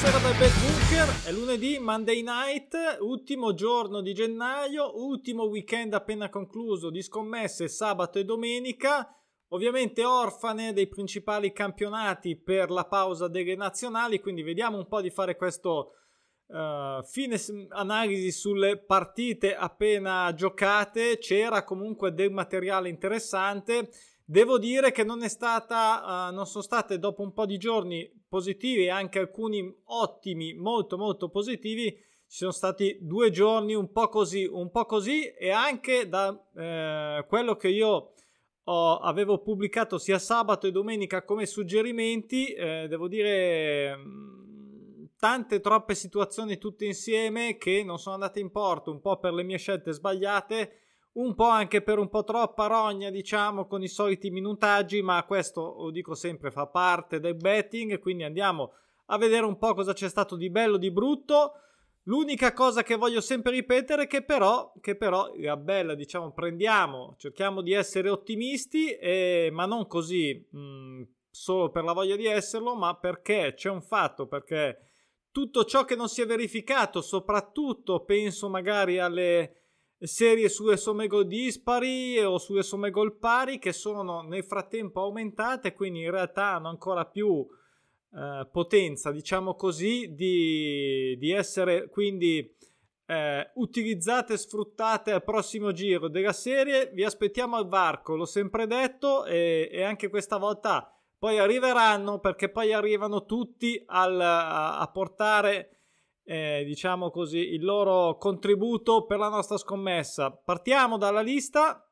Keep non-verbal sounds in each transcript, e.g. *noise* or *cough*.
Buonasera dal Bet Bunker, è lunedì, Monday night, ultimo giorno di gennaio, ultimo weekend appena concluso di scommesse sabato e domenica, ovviamente orfane dei principali campionati per la pausa delle nazionali, quindi vediamo un po' di fare questo uh, fine analisi sulle partite appena giocate, c'era comunque del materiale interessante. Devo dire che non è stata, uh, non sono state dopo un po' di giorni positivi e anche alcuni ottimi, molto molto positivi. Ci sono stati due giorni un po' così, un po' così e anche da eh, quello che io ho, avevo pubblicato sia sabato e domenica come suggerimenti, eh, devo dire mm, tante troppe situazioni tutte insieme che non sono andate in porto, un po' per le mie scelte sbagliate un po' anche per un po' troppa rogna, diciamo, con i soliti minutaggi, ma questo, lo dico sempre, fa parte del betting, quindi andiamo a vedere un po' cosa c'è stato di bello, di brutto. L'unica cosa che voglio sempre ripetere è che però, che però la bella, diciamo, prendiamo, cerchiamo di essere ottimisti, eh, ma non così mh, mm, solo per la voglia di esserlo, ma perché c'è un fatto, perché tutto ciò che non si è verificato, soprattutto penso magari alle serie sulle somme gol dispari o sulle somme gol pari che sono nel frattempo aumentate, quindi in realtà hanno ancora più eh, potenza, diciamo così, di, di essere quindi eh, utilizzate e sfruttate al prossimo giro della serie. Vi aspettiamo al varco, l'ho sempre detto, e, e anche questa volta poi arriveranno perché poi arrivano tutti al, a, a portare eh, diciamo così, il loro contributo per la nostra scommessa. Partiamo dalla lista.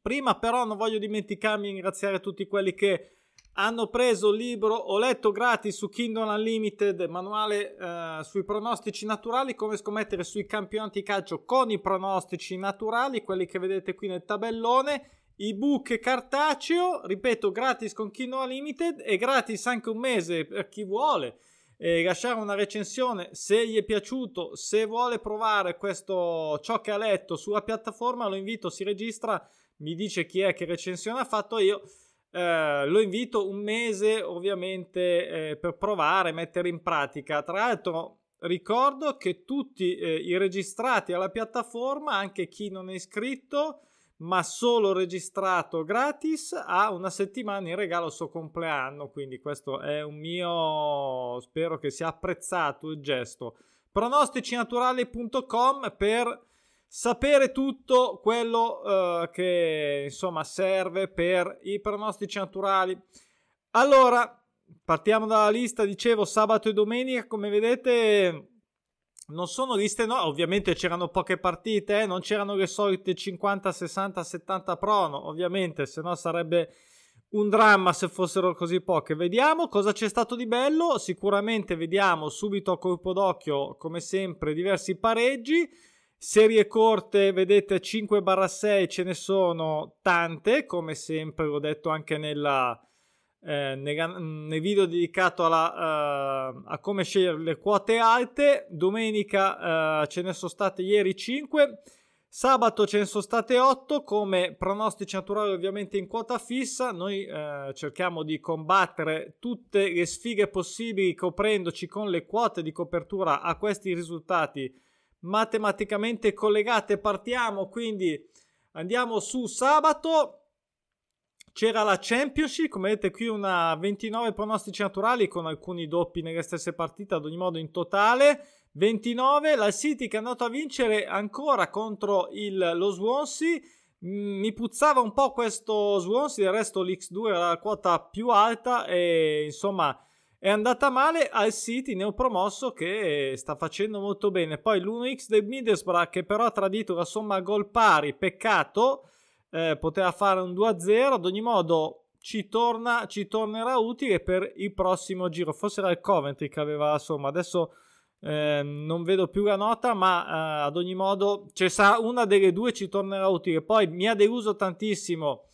Prima però non voglio dimenticarmi di ringraziare tutti quelli che hanno preso il libro, ho letto gratis su Kindle Unlimited, manuale eh, sui pronostici naturali, come scommettere sui campionati calcio con i pronostici naturali, quelli che vedete qui nel tabellone, ebook cartaceo, ripeto, gratis con Kindle Unlimited e gratis anche un mese per chi vuole eh, lasciare una recensione se gli è piaciuto, se vuole provare questo ciò che ha letto sulla piattaforma, lo invito, si registra, mi dice chi è che recensione ha fatto io. Eh, lo invito un mese ovviamente eh, per provare, mettere in pratica. Tra l'altro ricordo che tutti eh, i registrati alla piattaforma, anche chi non è iscritto, ma solo registrato gratis a una settimana in regalo al suo compleanno. Quindi questo è un mio, spero che sia apprezzato il gesto. pronosticinaturali.com per sapere tutto quello uh, che insomma serve per i pronostici naturali. Allora, partiamo dalla lista, dicevo sabato e domenica, come vedete non sono liste no, ovviamente c'erano poche partite, eh? non c'erano le solite 50, 60, 70 prono, ovviamente, se no sarebbe un dramma se fossero così poche. Vediamo cosa c'è stato di bello, sicuramente vediamo subito a colpo d'occhio, come sempre, diversi pareggi. Serie corte, vedete 5-6 ce ne sono tante, come sempre l'ho detto anche nella, eh, nel, video dedicato alla, uh, a come scegliere le quote alte. Domenica uh, ce ne sono state ieri 5. Sabato ce ne sono state 8 come pronostici naturali ovviamente in quota fissa. Noi eh, cerchiamo di combattere tutte le sfighe possibili coprendoci con le quote di copertura a questi risultati matematicamente collegate. Partiamo quindi andiamo su sabato c'era la Championship, come vedete qui una 29 pronostici naturali con alcuni doppi nelle stesse partite, ad ogni modo in totale 29. La City che è andato a vincere ancora contro il, lo Swansea. Mm, mi puzzava un po' questo Swansea, del resto l'X2 era la quota più alta e insomma è andata male al City neopromosso che sta facendo molto bene. Poi l'1x del Middlesbrough che però ha tradito la somma gol pari, peccato eh, poteva fare un 2-0, ad ogni modo ci, torna, ci tornerà utile per il prossimo giro, forse era il Coventry che aveva la somma, adesso eh, non vedo più la nota, ma eh, ad ogni modo cioè, sarà una delle due ci tornerà utile, poi mi ha deluso tantissimo.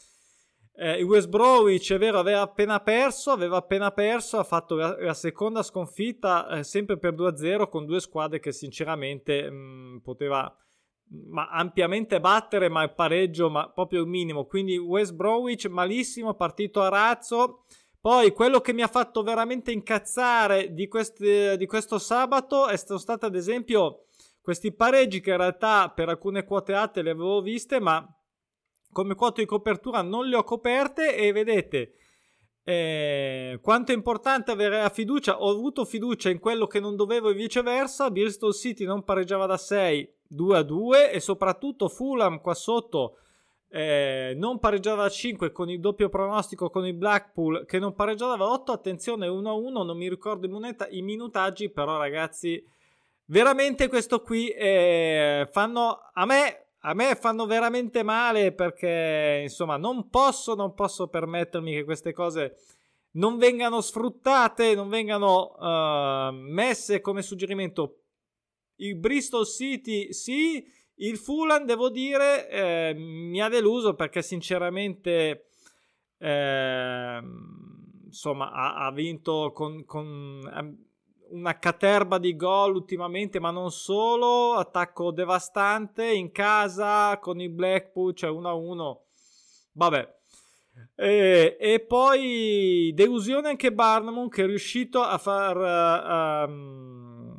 Eh, il West Bromwich è vero aveva appena perso aveva appena perso ha fatto la, la seconda sconfitta eh, sempre per 2-0 con due squadre che sinceramente mh, mm, poteva ma ampiamente battere, ma pareggio, ma proprio minimo. Quindi West Bromwich malissimo, partito a razzo. Poi quello che mi ha fatto veramente incazzare di, queste, di questo sabato è stato ad esempio questi pareggi che in realtà per alcune quote alte le avevo viste, ma come quote di copertura non le ho coperte e vedete eh, quanto è importante avere la fiducia. Ho avuto fiducia in quello che non dovevo e viceversa. Bristol City non pareggiava da 6, 2 a 2 e soprattutto Fulham qua sotto eh, non pareggiava da 5 con il doppio pronostico con il Blackpool che non pareggiava da 8. Attenzione 1 a 1, non mi ricordo in moneta i minutaggi, però ragazzi, veramente questo qui eh, fanno a me a me fanno veramente male perché insomma non posso, non posso permettermi che queste cose non vengano sfruttate, non vengano uh, messe come suggerimento. Il Bristol City sì, il Fulham devo dire eh, mi ha deluso perché sinceramente eh, insomma ha, ha vinto con, con una caterba di gol ultimamente, ma non solo, attacco devastante in casa con il Blackpool, cioè 1-1. Vabbè. E, e, poi delusione anche Barnum che è riuscito a far uh, um,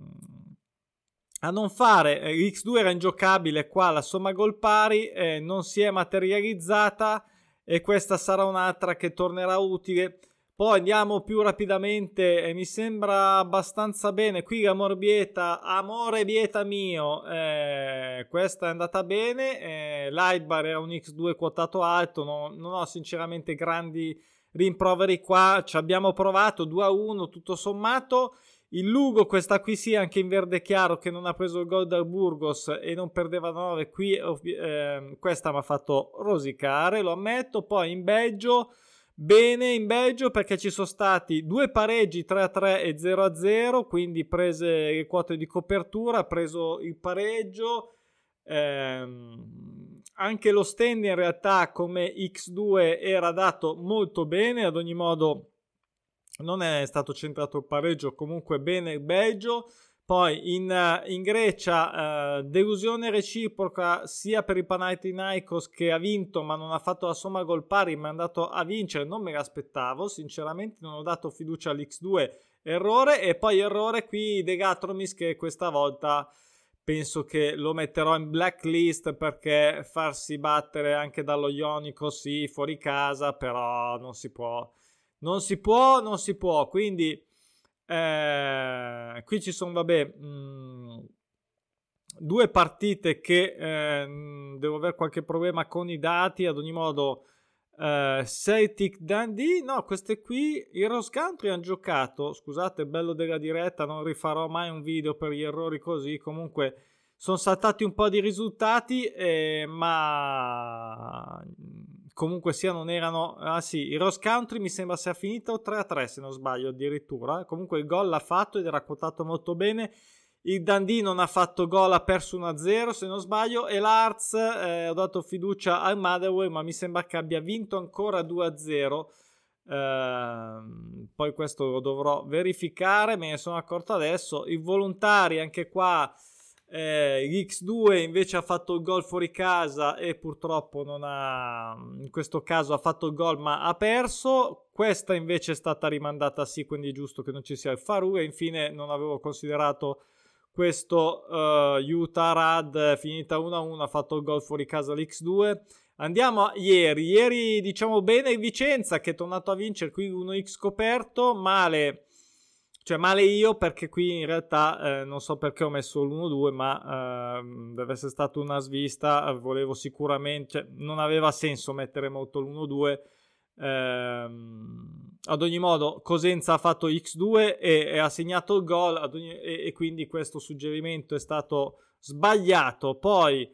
a non fare X2 era ingiocabile qua la somma gol pari eh, non si è materializzata e questa sarà un'altra che tornerà utile poi andiamo più rapidamente e mi sembra abbastanza bene. Qui Amor Bieta, Amore Bieta mio, eh, questa è andata bene. Eh, Lightbar era un X2 quotato alto, no, non ho sinceramente grandi rimproveri qua. Ci abbiamo provato 2 a 1 tutto sommato. Il Lugo, questa qui sì, anche in verde chiaro, che non ha preso il gol dal Burgos e non perdeva 9. Qui eh, questa mi ha fatto rosicare, lo ammetto. Poi in Belgio bene in Belgio perché ci sono stati due pareggi 3-3 e 0-0, quindi prese le quote di copertura, ha preso il pareggio. Ehm, anche lo stand in realtà come X2 era dato molto bene, ad ogni modo non è stato centrato il pareggio, comunque bene il Belgio. Poi in, eh, in Grecia uh, delusione reciproca sia per il Panathinaikos che ha vinto ma non ha fatto la somma gol pari ma è andato a vincere, non me l'aspettavo, sinceramente non ho dato fiducia all'X2, errore e poi errore qui De Gatromis che questa volta penso che lo metterò in blacklist perché farsi battere anche dallo Ionico sì, fuori casa, però non si può, non si può, non si può, quindi eh, qui ci sono, vabbè, mh, mm, due partite che eh, devo avere qualche problema con i dati. Ad ogni modo, eh, Celtic Dundee, no, queste qui, Heroes Country hanno giocato. Scusate, bello della diretta, non rifarò mai un video per gli errori così. Comunque, sono saltati un po' di risultati, eh, ma comunque sia non erano ah sì il Rose Country mi sembra sia finito 3 a 3 se non sbaglio addirittura. Comunque il gol l'ha fatto ed era quotato molto bene. Il Dundee non ha fatto gol ha perso 1 a 0 se non sbaglio e l'Arts eh, ho dato fiducia al Motherwell ma mi sembra che abbia vinto ancora 2 a 0 eh, poi questo lo dovrò verificare me ne sono accorto adesso. I volontari anche qua eh, X2 invece ha fatto il gol fuori casa e purtroppo non ha, in questo caso ha fatto il gol ma ha perso. Questa invece è stata rimandata sì, quindi è giusto che non ci sia il Faru. E infine non avevo considerato questo uh, Utah Rad finita 1-1, ha fatto il gol fuori casa l'X2. Andiamo a ieri. Ieri diciamo bene Vicenza che è tornato a vincere qui 1x coperto, male cioè, male io perché qui in realtà eh, non so perché ho messo l'1-2, ma eh, deve essere stata una svista. Volevo sicuramente, cioè, non aveva senso mettere molto l'1-2. Eh, ad ogni modo, Cosenza ha fatto X2 e, e ha segnato il gol, ogni, e, e, quindi questo suggerimento è stato sbagliato. Poi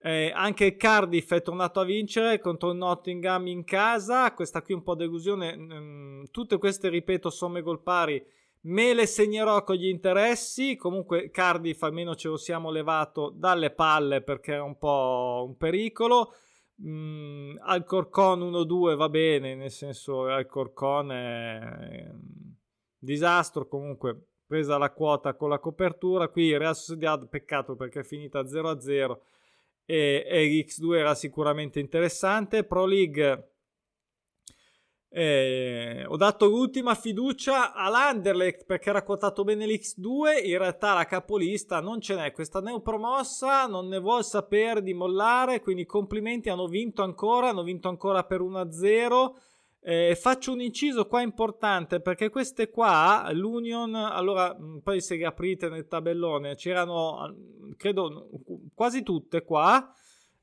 eh, anche Cardiff è tornato a vincere contro il Nottingham in casa. Questa qui un po' delusione. Mm, tutte queste, ripeto, somme gol pari Me le segnerò con gli interessi. Comunque, Cardiff almeno ce lo siamo levato dalle palle perché era un po' un pericolo. Mm, Alcorcon 1-2 va bene, nel senso Alcorcon è un disastro. Comunque, presa la quota con la copertura. Qui Real Sociedad, peccato perché è finita 0-0 e, e X2 era sicuramente interessante. Pro League Eh, ho dato l'ultima fiducia all'Anderlecht perché era quotato bene l'X2. In realtà la capolista non ce n'è. Questa neopromossa non ne vuole sapere di mollare. Quindi complimenti, hanno vinto ancora. Hanno vinto ancora per 1-0. Eh, faccio un inciso qua importante perché queste qua, l'Union, allora poi se aprite nel tabellone, c'erano credo quasi tutte qua.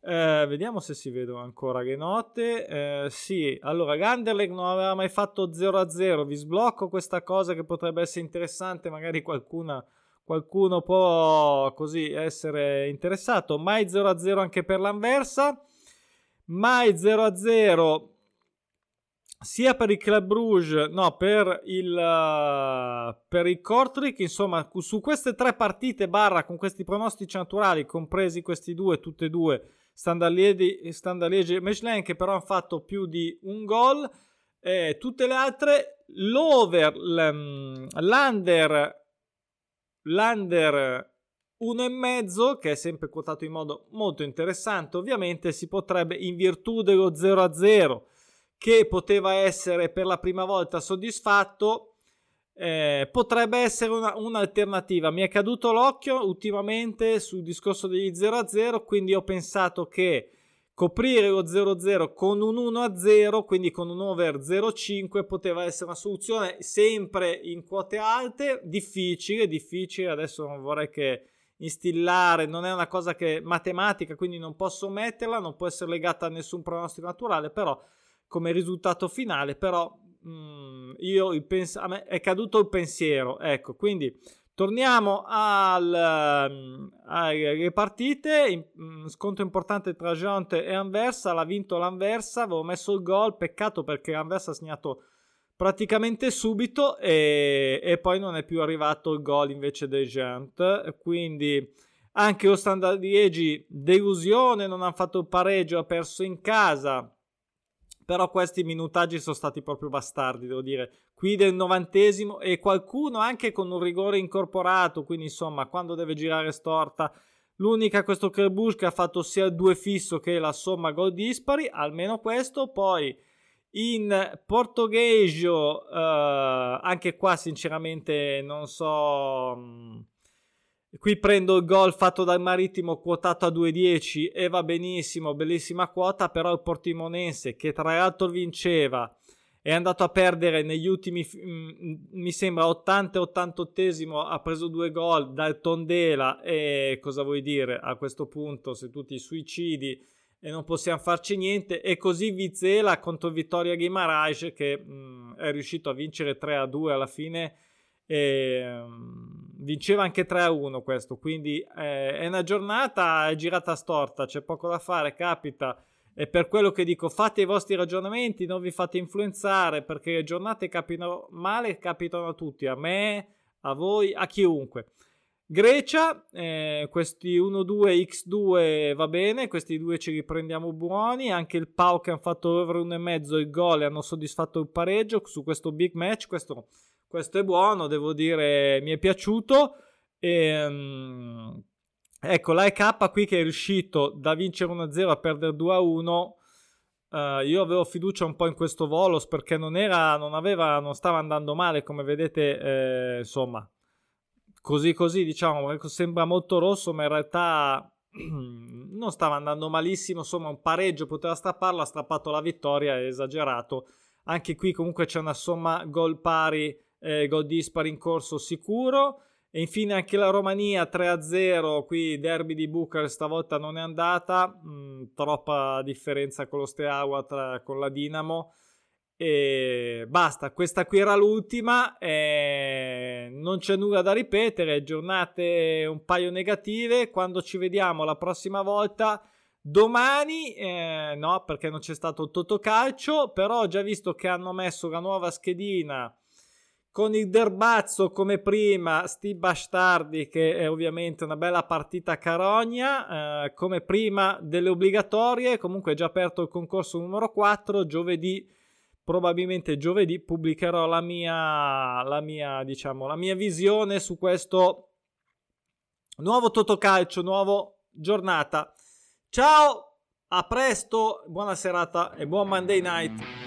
Eh, vediamo se si vedono ancora le note. Eh, sì, allora Ganderleg non aveva mai fatto 0-0. Vi sblocco questa cosa che potrebbe essere interessante. Magari qualcuna, qualcuno può così essere interessato. Mai 0-0 anche per l'Anversa. Mai 0-0 sia per il Club Bruges, no, per il, uh, per il Kortrijk, insomma, su queste tre partite barra con questi pronostici naturali, compresi questi due, tutte e due, Standard Liegi e Michelin che però hanno fatto più di un gol. Eh, tutte le altre, l'over, l'under, l'under uno e mezzo, che è sempre quotato in modo molto interessante, ovviamente si potrebbe, in virtù dello 0 a 0, che poteva essere per la prima volta soddisfatto, eh, potrebbe essere una, un'alternativa. Mi è caduto l'occhio ultimamente sul discorso degli 0-0, quindi ho pensato che coprire lo 0-0 con un 1-0, quindi con un over 0-5, poteva essere una soluzione sempre in quote alte, difficile, difficile, adesso non vorrei che instillare, non è una cosa che matematica, quindi non posso metterla, non può essere legata a nessun pronostico naturale, però come risultato finale, però mm, io pens- a me è caduto il pensiero. Ecco, quindi torniamo al, um, alle partite. In, um, scontro importante tra Giante e Anversa. L'ha vinto l'Anversa. Avevo messo il gol. Peccato perché l'Anversa ha segnato praticamente subito e, e, poi non è più arrivato il gol invece del Gent. Quindi anche lo Standard Liegi delusione, non ha fatto il pareggio, ha perso in casa però questi minutaggi sono stati proprio bastardi, devo dire. Qui del novantesimo e qualcuno anche con un rigore incorporato, quindi insomma, quando deve girare storta, l'unica questo Kerbush che ha fatto sia il 2 fisso che la somma gol dispari, almeno questo, poi in portoghesio eh, anche qua sinceramente non so mm, Qui prendo il gol fatto dal Marittimo quotato a 2,10 e va benissimo, bellissima quota, però il Portimonense che tra l'altro vinceva è andato a perdere negli ultimi, mm, mi sembra 80 e 88 ha preso due gol dal Tondela e cosa vuoi dire? A questo punto se tu ti suicidi e non possiamo farci niente e così Vizela contro Vittoria Guimaraes che mh, mm, è riuscito a vincere 3 a 2 alla fine e, um, vinceva anche 3-1 questo, quindi eh, è una giornata girata storta, c'è poco da fare, capita. E per quello che dico, fate i vostri ragionamenti, non vi fate influenzare, perché le giornate capitano male, capitano a tutti, a me, a voi, a chiunque. Grecia, eh, questi 1-2 X2 va bene, questi due ci riprendiamo buoni, anche il Pau che hanno fatto over 1,5 il gol e hanno soddisfatto il pareggio su questo big match, questo questo è buono, devo dire, mi è piaciuto. E, um, ecco, l'AEK qui che è riuscito da vincere 1-0 a perdere 2-1. Uh, eh, io avevo fiducia un po' in questo Volos perché non era, non aveva, non stava andando male, come vedete, eh, insomma, così così, diciamo, ecco, sembra molto rosso, ma in realtà *clears throat* non stava andando malissimo, insomma, un pareggio poteva strapparlo, ha strappato la vittoria, è esagerato. Anche qui comunque c'è una somma gol pari eh, gol dispari in corso sicuro. E infine anche la Romania 3-0, qui derby di Bucarest stavolta non è andata, mh, mm, troppa differenza con lo Steaua tra, con la Dinamo. E basta, questa qui era l'ultima, eh, non c'è nulla da ripetere, giornate un paio negative, quando ci vediamo la prossima volta, domani, eh, no perché non c'è stato il Totocalcio, però ho già visto che hanno messo la nuova schedina con il Derbazzo come prima, sti bastardi che è ovviamente una bella partita carogna, eh, come prima delle obbligatorie, comunque è già aperto il concorso numero 4, giovedì, probabilmente giovedì pubblicherò la mia, la mia, diciamo, la mia visione su questo nuovo Totocalcio, nuovo giornata. Ciao, a presto, buona serata e buon Monday night.